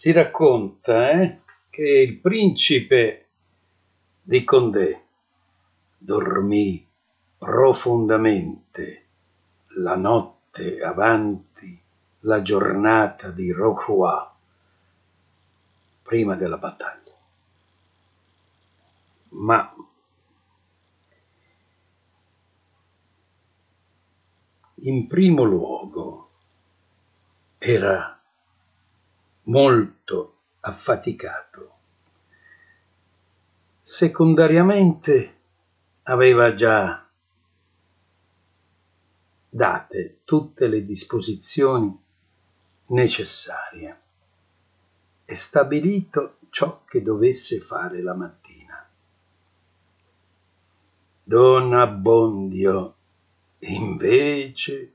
Si racconta eh, che il principe di Condé dormì profondamente la notte avanti la giornata di Rocroi prima della battaglia. Ma in primo luogo era molto affaticato. Secondariamente aveva già date tutte le disposizioni necessarie e stabilito ciò che dovesse fare la mattina. Don Abbondio, invece,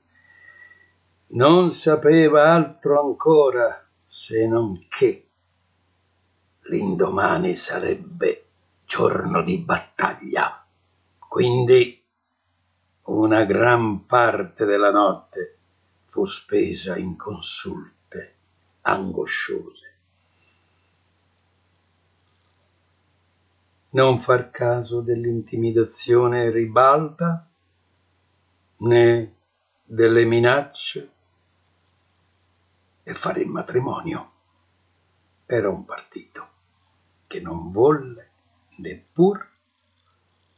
non sapeva altro ancora se non che l'indomani sarebbe giorno di battaglia. Quindi una gran parte della notte fu spesa in consulte angosciose. Non far caso dell'intimidazione ribalta né delle minacce e fare il matrimonio. Era un partito che non volle neppur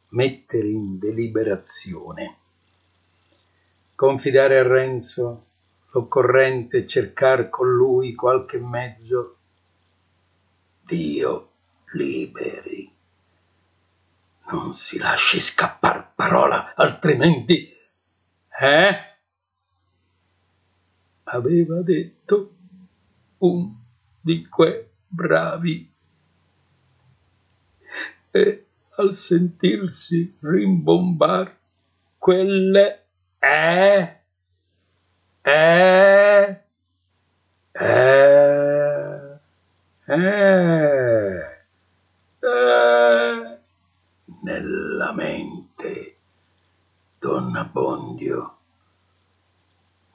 mettere in deliberazione. Confidare a Renzo l'occorrente cercar con lui qualche mezzo. Dio liberi. Non si lasci scappar parola, altrimenti... Eh? Aveva detto un di quei bravi. E al sentirsi rimbombar quelle eh, eh, eh, eh, eh, nella mente, donna Bondio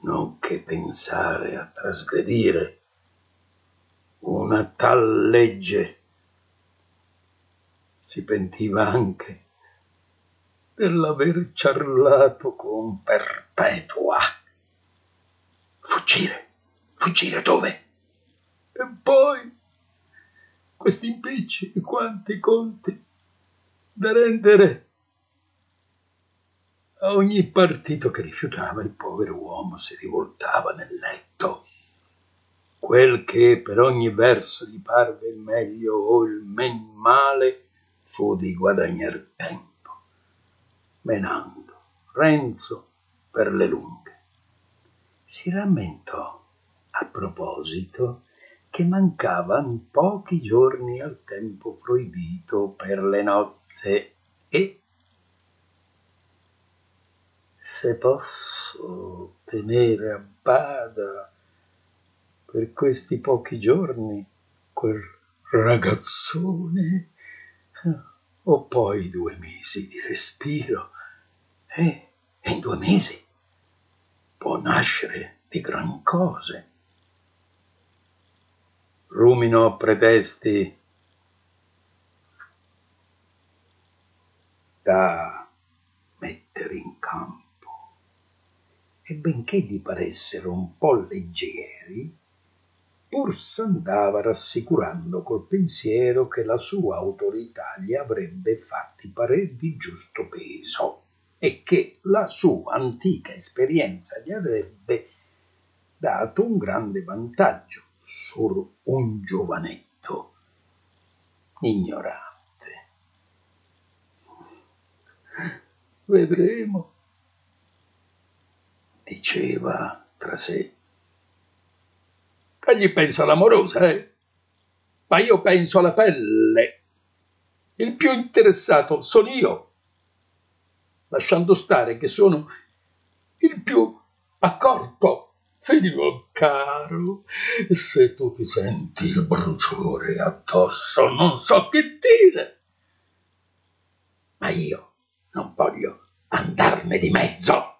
non che pensare a trasgredire una tal legge. Si pentiva anche dell'aver ciarlato con Perpetua. Fuggire, fuggire dove? E poi questi impicci e quanti conti da rendere a ogni partito che rifiutava il povero uomo si rivoltava nel letto. Quel che per ogni verso gli parve il meglio o il men male fu di guadagnar tempo, menando Renzo per le lunghe. Si rammentò a proposito che mancavan pochi giorni al tempo proibito per le nozze e se posso tenere a bada per questi pochi giorni quel ragazzone, ho poi due mesi di respiro e in due mesi può nascere di gran cose. Rumino pretesti da mettere in campo e benché gli paressero un po' leggeri, pur s'andava rassicurando col pensiero che la sua autorità gli avrebbe fatti parer di giusto peso e che la sua antica esperienza gli avrebbe dato un grande vantaggio sur un giovanetto ignorante. Vedremo, diceva tra sé. Egli pensa all'amorosa, eh? Ma io penso alla pelle. Il più interessato sono io, lasciando stare che sono il più accorto. Figlio caro, se tu ti senti il bruciore addosso, non so che dire. Ma io non voglio andarne di mezzo.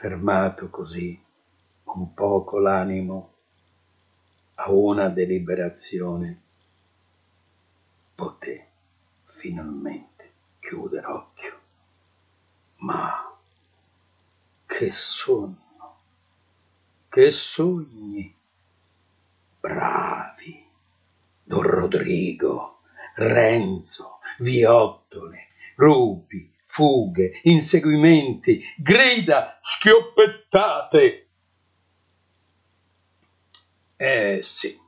Fermato così un poco l'animo a una deliberazione, poté finalmente chiudere occhio. Ma che sonno, che sogni. Bravi, Don Rodrigo Renzo, viottole, rupi, fughe, inseguimenti, grida schioppettate. Eh sì.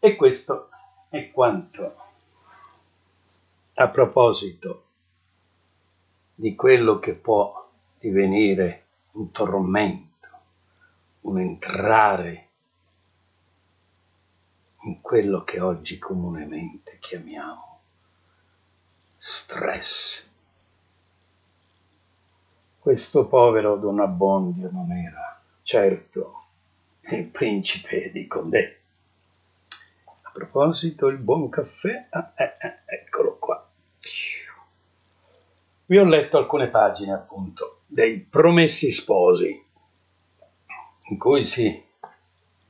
E questo è quanto a proposito di quello che può divenire un tormento, un entrare in quello che oggi comunemente chiamiamo stress. Questo povero Don Abbondio non era certo il principe di Condé. A proposito, il buon caffè, ah, eh, eh, eccolo qua. Vi ho letto alcune pagine, appunto, dei Promessi Sposi, in cui sì,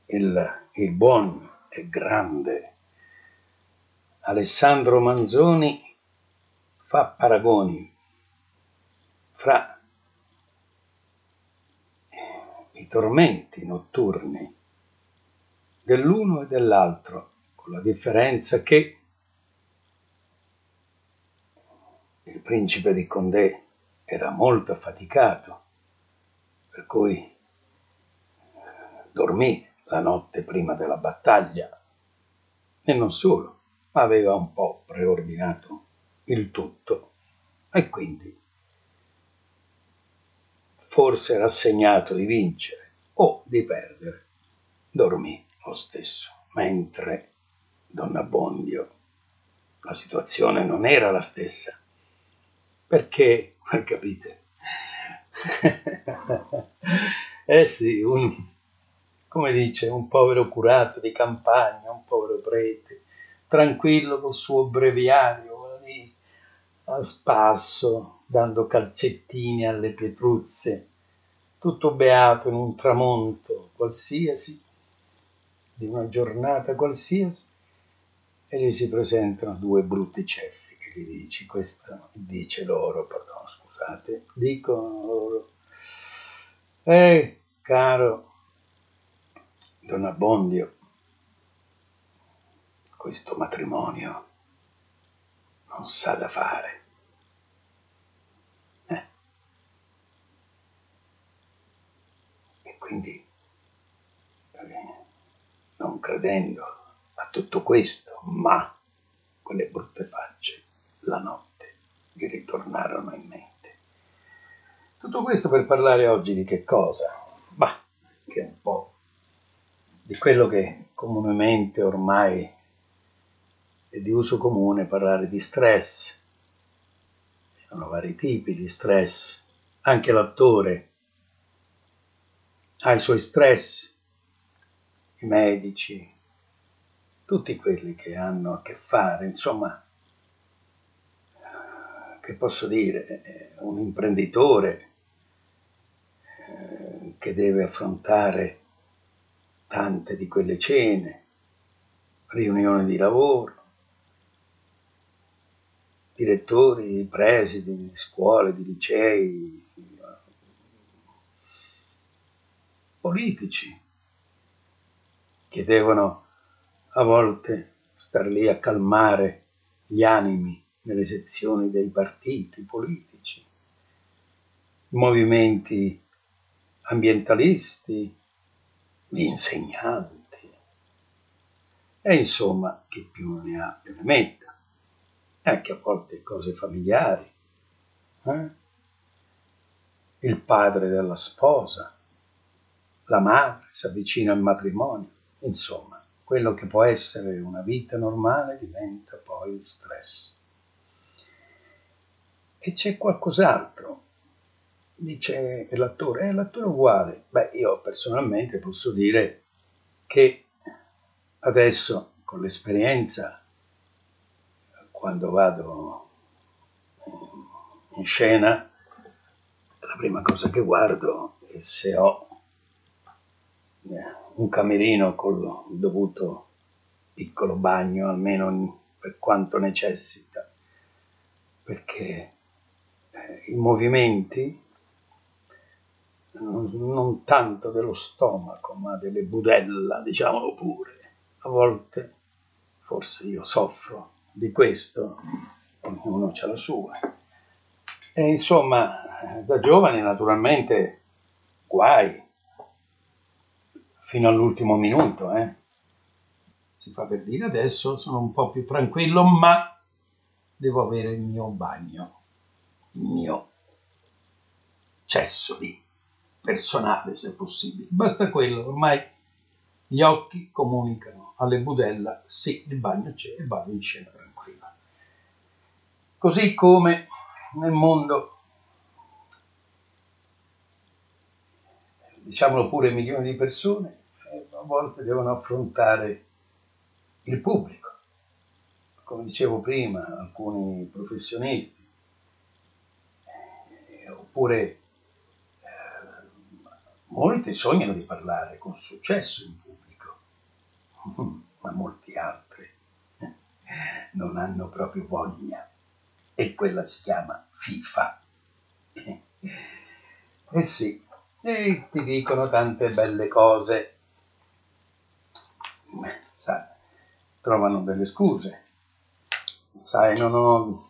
il, il buon e grande. Alessandro Manzoni fa paragoni fra i tormenti notturni dell'uno e dell'altro, con la differenza che il principe di Condé era molto affaticato, per cui dormì la notte prima della battaglia e non solo, ma aveva un po' preordinato il tutto. E quindi forse rassegnato di vincere o di perdere, dormì lo stesso, mentre Don Abbondio la situazione non era la stessa, perché, capite, eh sì, un, come dice, un povero curato di campagna, un povero prete, tranquillo col suo breviario, a spasso, dando calcettini alle pietruzze, tutto beato in un tramonto qualsiasi, di una giornata qualsiasi, e gli si presentano due brutti ceffi che gli dici, questo dice loro, perdono, scusate, dicono loro, ehi, caro, Don Abbondio, questo matrimonio non sa da fare. Eh. E quindi, non credendo a tutto questo, ma quelle brutte facce, la notte gli ritornarono in mente. Tutto questo per parlare oggi di che cosa? Bah, che un po' di quello che comunemente ormai è di uso comune parlare di stress. Ci sono vari tipi di stress. Anche l'attore ha i suoi stress, i medici, tutti quelli che hanno a che fare, insomma, che posso dire, un imprenditore eh, che deve affrontare tante di quelle cene, riunioni di lavoro, direttori, presidi di scuole, di licei, politici che devono a volte star lì a calmare gli animi nelle sezioni dei partiti politici, movimenti ambientalisti, gli insegnanti. E insomma, chi più ne ha più ne metta. Anche a volte cose familiari. Eh? Il padre della sposa, la madre si avvicina al matrimonio. Insomma, quello che può essere una vita normale diventa poi stress. E c'è qualcos'altro dice l'attore, è l'attore uguale. Beh, io personalmente posso dire che adesso con l'esperienza, quando vado in scena, la prima cosa che guardo è se ho un camerino col dovuto piccolo bagno, almeno per quanto necessita, perché eh, i movimenti non tanto dello stomaco, ma delle budella, diciamolo pure. A volte, forse io soffro di questo, ognuno ha la sua. E insomma, da giovane naturalmente guai, fino all'ultimo minuto, eh. Si fa per dire adesso sono un po' più tranquillo, ma devo avere il mio bagno, il mio cesso di personale se possibile. Basta quello, ormai gli occhi comunicano alle budella, sì, il bagno c'è e vado in scena. Così come nel mondo, diciamolo pure milioni di persone, eh, a volte devono affrontare il pubblico. Come dicevo prima, alcuni professionisti, eh, oppure Molti sognano di parlare con successo in pubblico, ma molti altri non hanno proprio voglia e quella si chiama FIFA. Eh sì, e ti dicono tante belle cose. Sai, trovano delle scuse. Sai, non ho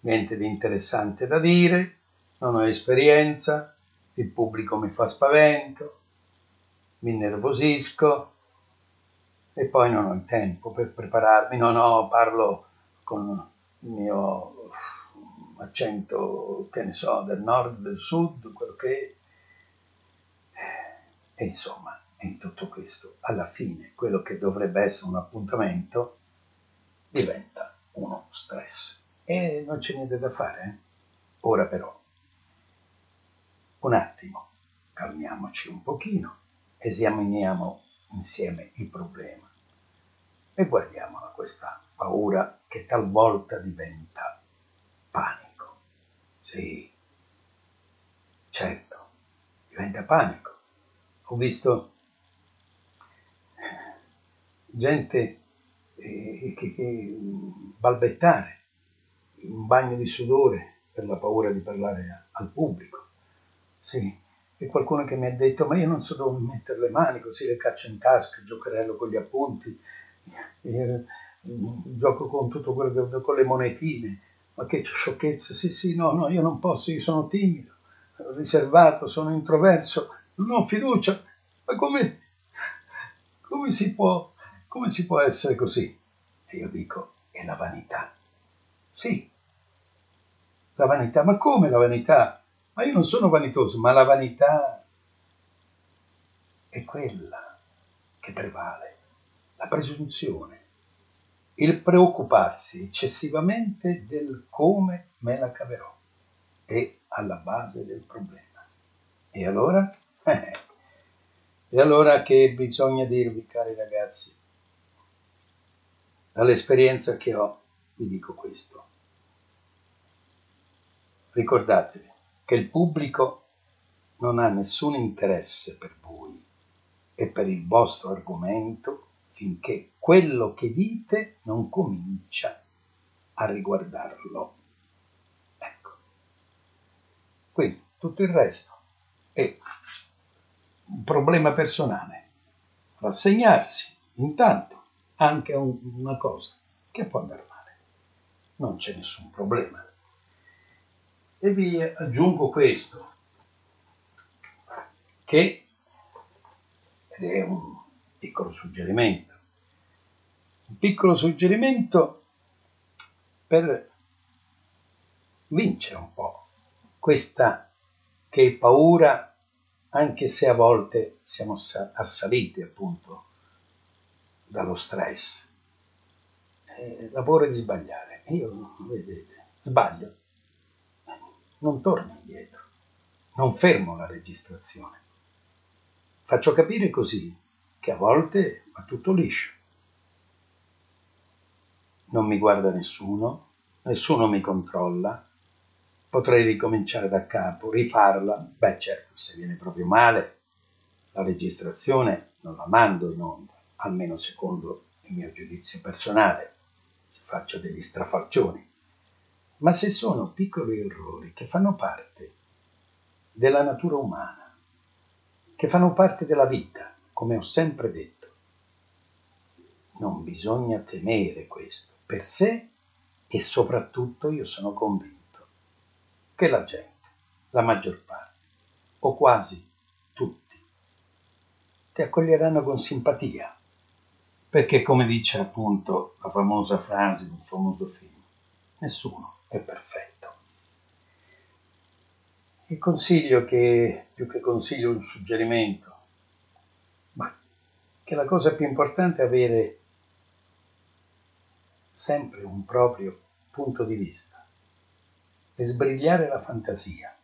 niente di interessante da dire, non ho esperienza, il pubblico mi fa spavento, mi nervosisco e poi non ho il tempo per prepararmi, no, no, parlo con il mio accento, che ne so, del nord, del sud, quello che. E insomma, in tutto questo, alla fine, quello che dovrebbe essere un appuntamento diventa uno stress. E non c'è niente da fare. Eh? Ora però un attimo, calmiamoci un pochino, esaminiamo insieme il problema e guardiamola questa paura che talvolta diventa panico. Sì, certo, diventa panico. Ho visto gente eh, che, che balbettare in un bagno di sudore per la paura di parlare al pubblico sì, e qualcuno che mi ha detto, ma io non so dove mettere le mani, così le caccio in tasca, giocherello con gli appunti, io, gioco con tutto quello che con le monetine. Ma che sciocchezza, sì, sì, no, no, io non posso, io sono timido, riservato, sono introverso, non ho fiducia. Ma come, come, si può, come si può essere così? E io dico, è la vanità. Sì, la vanità, ma come la vanità? Ma io non sono vanitoso, ma la vanità è quella che prevale, la presunzione, il preoccuparsi eccessivamente del come me la caverò è alla base del problema. E allora? Eh, e allora che bisogna dirvi, cari ragazzi? Dall'esperienza che ho, vi dico questo. Ricordatevi, che il pubblico non ha nessun interesse per voi e per il vostro argomento finché quello che dite non comincia a riguardarlo. Ecco. Quindi tutto il resto è un problema personale, rassegnarsi intanto anche a un, una cosa che può andare male. Non c'è nessun problema. E vi aggiungo questo, che è un piccolo suggerimento, un piccolo suggerimento per vincere un po' questa che è paura, anche se a volte siamo assaliti appunto dallo stress. È la paura di sbagliare. Io, vedete, sbaglio, non torno indietro, non fermo la registrazione. Faccio capire così che a volte va tutto liscio. Non mi guarda nessuno, nessuno mi controlla, potrei ricominciare da capo, rifarla. Beh certo, se viene proprio male, la registrazione non la mando in onda, almeno secondo il mio giudizio personale, se faccio degli strafalcioni. Ma se sono piccoli errori che fanno parte della natura umana, che fanno parte della vita, come ho sempre detto, non bisogna temere questo per sé e soprattutto io sono convinto che la gente, la maggior parte, o quasi tutti, ti accoglieranno con simpatia, perché come dice appunto la famosa frase di un famoso film, nessuno è perfetto. Il consiglio che, più che consiglio, un suggerimento, ma che la cosa più importante è avere sempre un proprio punto di vista e sbrigliare la fantasia.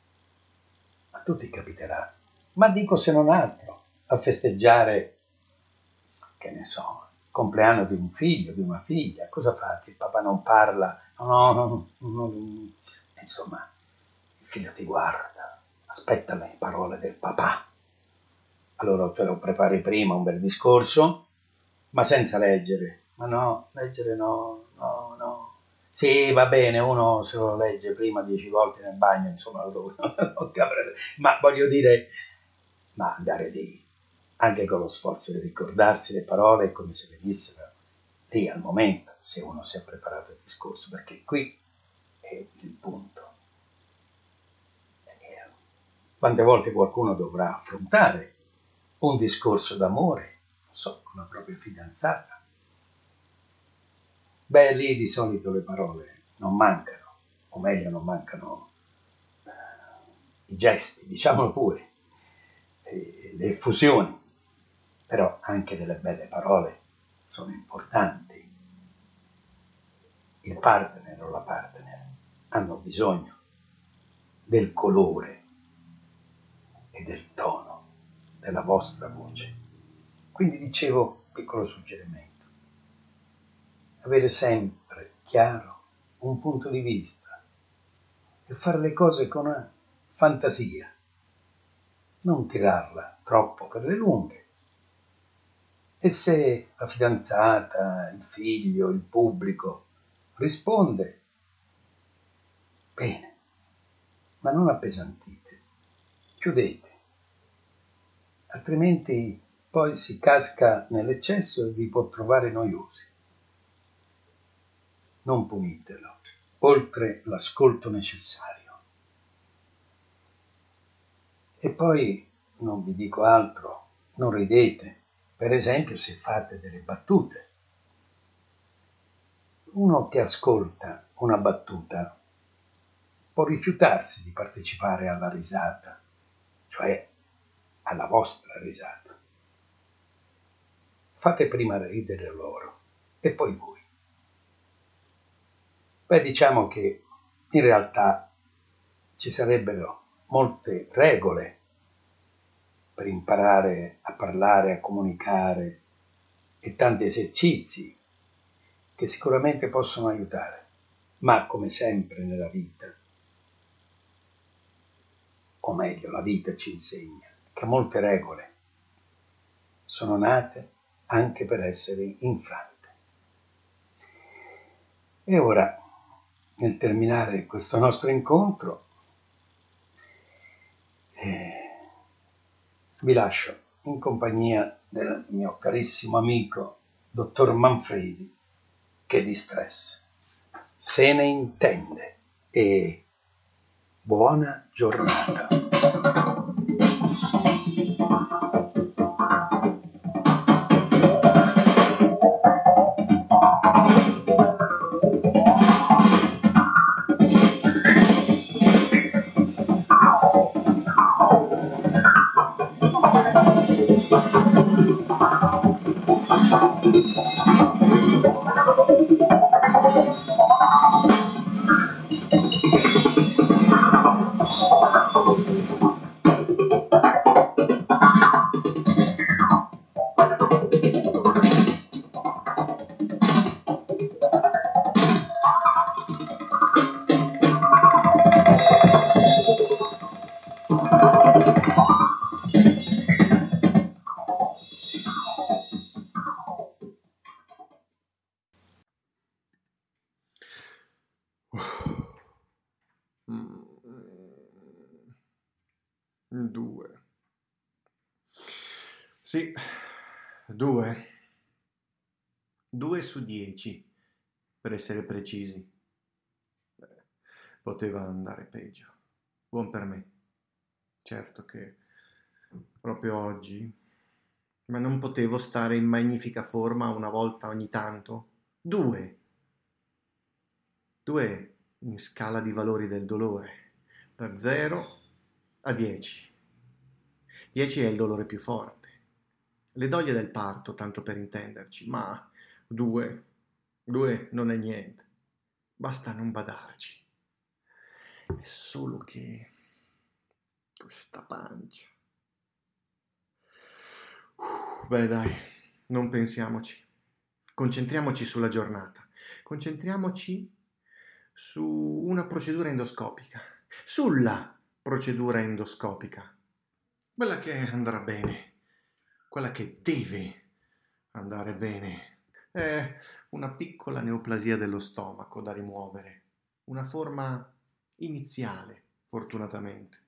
A tutti capiterà, ma dico se non altro, a festeggiare, che ne so, il compleanno di un figlio, di una figlia, cosa fate? Il papà non parla, no, no, no, no, insomma, il figlio ti guarda, aspetta le parole del papà. Allora te lo prepari prima un bel discorso, ma senza leggere. Ma no, leggere no, no, no, sì, va bene, uno se lo legge prima dieci volte nel bagno, insomma, ma voglio dire, ma andare lì, anche con lo sforzo di ricordarsi le parole come se venissero lì al momento, se uno si è preparato il discorso, perché qui è il punto. Quante volte qualcuno dovrà affrontare un discorso d'amore, non so, con la propria fidanzata, Beh, lì di solito le parole non mancano, o meglio non mancano eh, i gesti, diciamolo pure, le effusioni, però anche delle belle parole sono importanti. Il partner o la partner hanno bisogno del colore e del tono della vostra voce. Quindi dicevo, piccolo suggerimento avere sempre chiaro un punto di vista e fare le cose con una fantasia, non tirarla troppo per le lunghe. E se la fidanzata, il figlio, il pubblico risponde, bene, ma non appesantite, chiudete, altrimenti poi si casca nell'eccesso e vi può trovare noiosi non punitelo, oltre l'ascolto necessario. E poi non vi dico altro, non ridete, per esempio se fate delle battute. Uno che ascolta una battuta può rifiutarsi di partecipare alla risata, cioè alla vostra risata. Fate prima ridere loro e poi voi. Beh, diciamo che in realtà ci sarebbero molte regole per imparare a parlare, a comunicare e tanti esercizi che sicuramente possono aiutare, ma come sempre nella vita, o meglio la vita ci insegna che molte regole sono nate anche per essere infrante. E ora nel terminare questo nostro incontro, eh, vi lascio in compagnia del mio carissimo amico, dottor Manfredi, che di stress se ne intende e buona giornata. Su dieci, per essere precisi. Beh, poteva andare peggio. Buon per me. Certo che proprio oggi, ma non potevo stare in magnifica forma una volta ogni tanto. Due. Due in scala di valori del dolore, da 0 a 10. 10 è il dolore più forte. Le doglie del parto, tanto per intenderci, ma 2, 2 non è niente. Basta non badarci. È solo che questa pancia. Uh, beh dai, non pensiamoci. Concentriamoci sulla giornata. Concentriamoci su una procedura endoscopica. Sulla procedura endoscopica. Quella che andrà bene, quella che deve andare bene. È una piccola neoplasia dello stomaco da rimuovere, una forma iniziale, fortunatamente.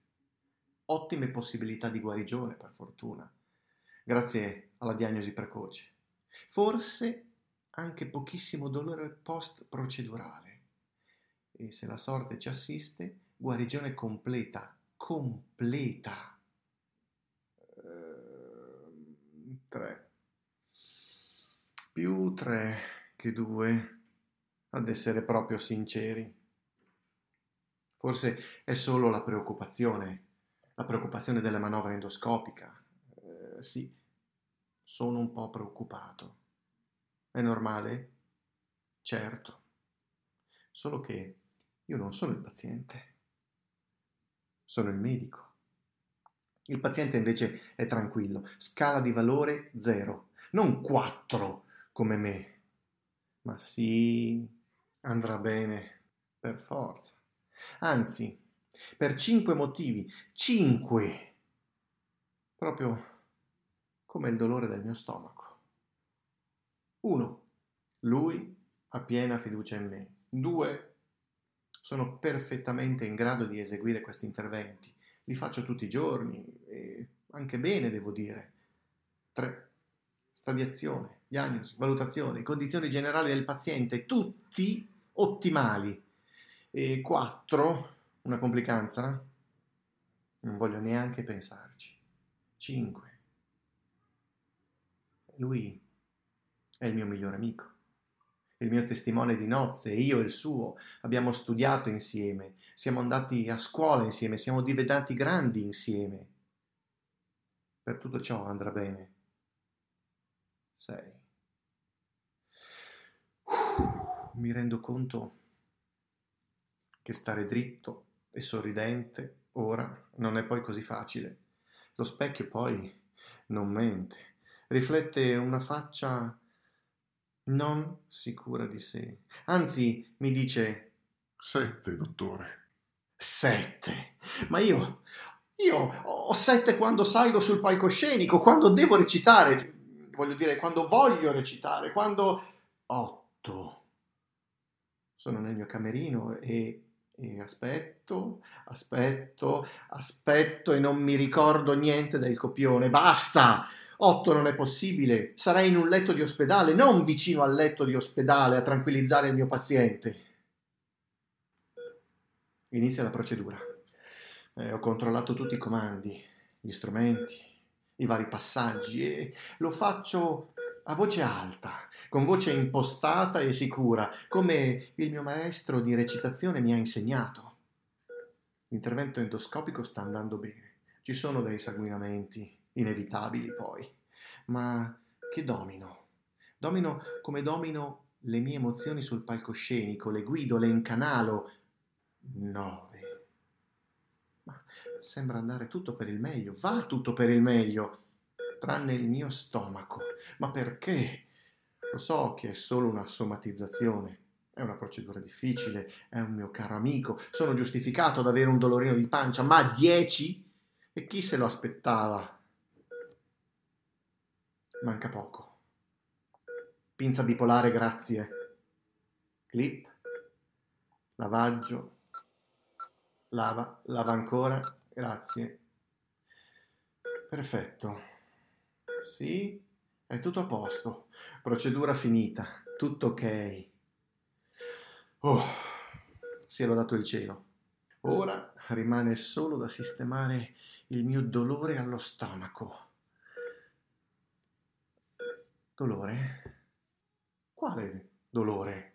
Ottime possibilità di guarigione, per fortuna, grazie alla diagnosi precoce. Forse anche pochissimo dolore post-procedurale. E se la sorte ci assiste, guarigione completa, completa. 3 ehm, più 3 che 2 ad essere proprio sinceri. Forse è solo la preoccupazione, la preoccupazione della manovra endoscopica. Eh, sì, sono un po' preoccupato. È normale? Certo. Solo che io non sono il paziente sono il medico. Il paziente invece è tranquillo, scala di valore 0, non 4 come me. Ma sì, andrà bene, per forza. Anzi, per cinque motivi, cinque, proprio come il dolore del mio stomaco. Uno, lui ha piena fiducia in me. Due, sono perfettamente in grado di eseguire questi interventi. Li faccio tutti i giorni e anche bene, devo dire. 3. Stadiazione, diagnosi, valutazione, condizioni generali del paziente, tutti ottimali. E 4. Una complicanza? Non voglio neanche pensarci. 5. Lui è il mio migliore amico il mio testimone di nozze, io e il suo, abbiamo studiato insieme, siamo andati a scuola insieme, siamo diventati grandi insieme. Per tutto ciò andrà bene. 6. Mi rendo conto che stare dritto e sorridente ora non è poi così facile. Lo specchio poi non mente, riflette una faccia non sicura di sé. Anzi, mi dice... Sette, dottore. Sette? Ma io... Io ho sette quando salgo sul palcoscenico, quando devo recitare, voglio dire, quando voglio recitare, quando... Otto. Sono nel mio camerino e, E aspetto, aspetto, aspetto e non mi ricordo niente del copione. Basta! Otto non è possibile. Sarei in un letto di ospedale, non vicino al letto di ospedale a tranquillizzare il mio paziente. Inizia la procedura. Eh, ho controllato tutti i comandi, gli strumenti, i vari passaggi e lo faccio a voce alta, con voce impostata e sicura, come il mio maestro di recitazione mi ha insegnato. L'intervento endoscopico sta andando bene. Ci sono dei sanguinamenti inevitabili poi, ma che domino. Domino come domino le mie emozioni sul palcoscenico, le guido, le incanalo. Nove. Ma sembra andare tutto per il meglio, va tutto per il meglio tranne il mio stomaco. Ma perché? Lo so che è solo una somatizzazione. È una procedura difficile, è un mio caro amico, sono giustificato ad avere un dolorino di pancia, ma dieci? E chi se lo aspettava? Manca poco. Pinza bipolare, grazie. Clip. Lavaggio. Lava, lava ancora, grazie. Perfetto. Sì, è tutto a posto. Procedura finita. Tutto ok. Oh, sia lodato il cielo. Ora rimane solo da sistemare il mio dolore allo stomaco. Dolore? Quale dolore?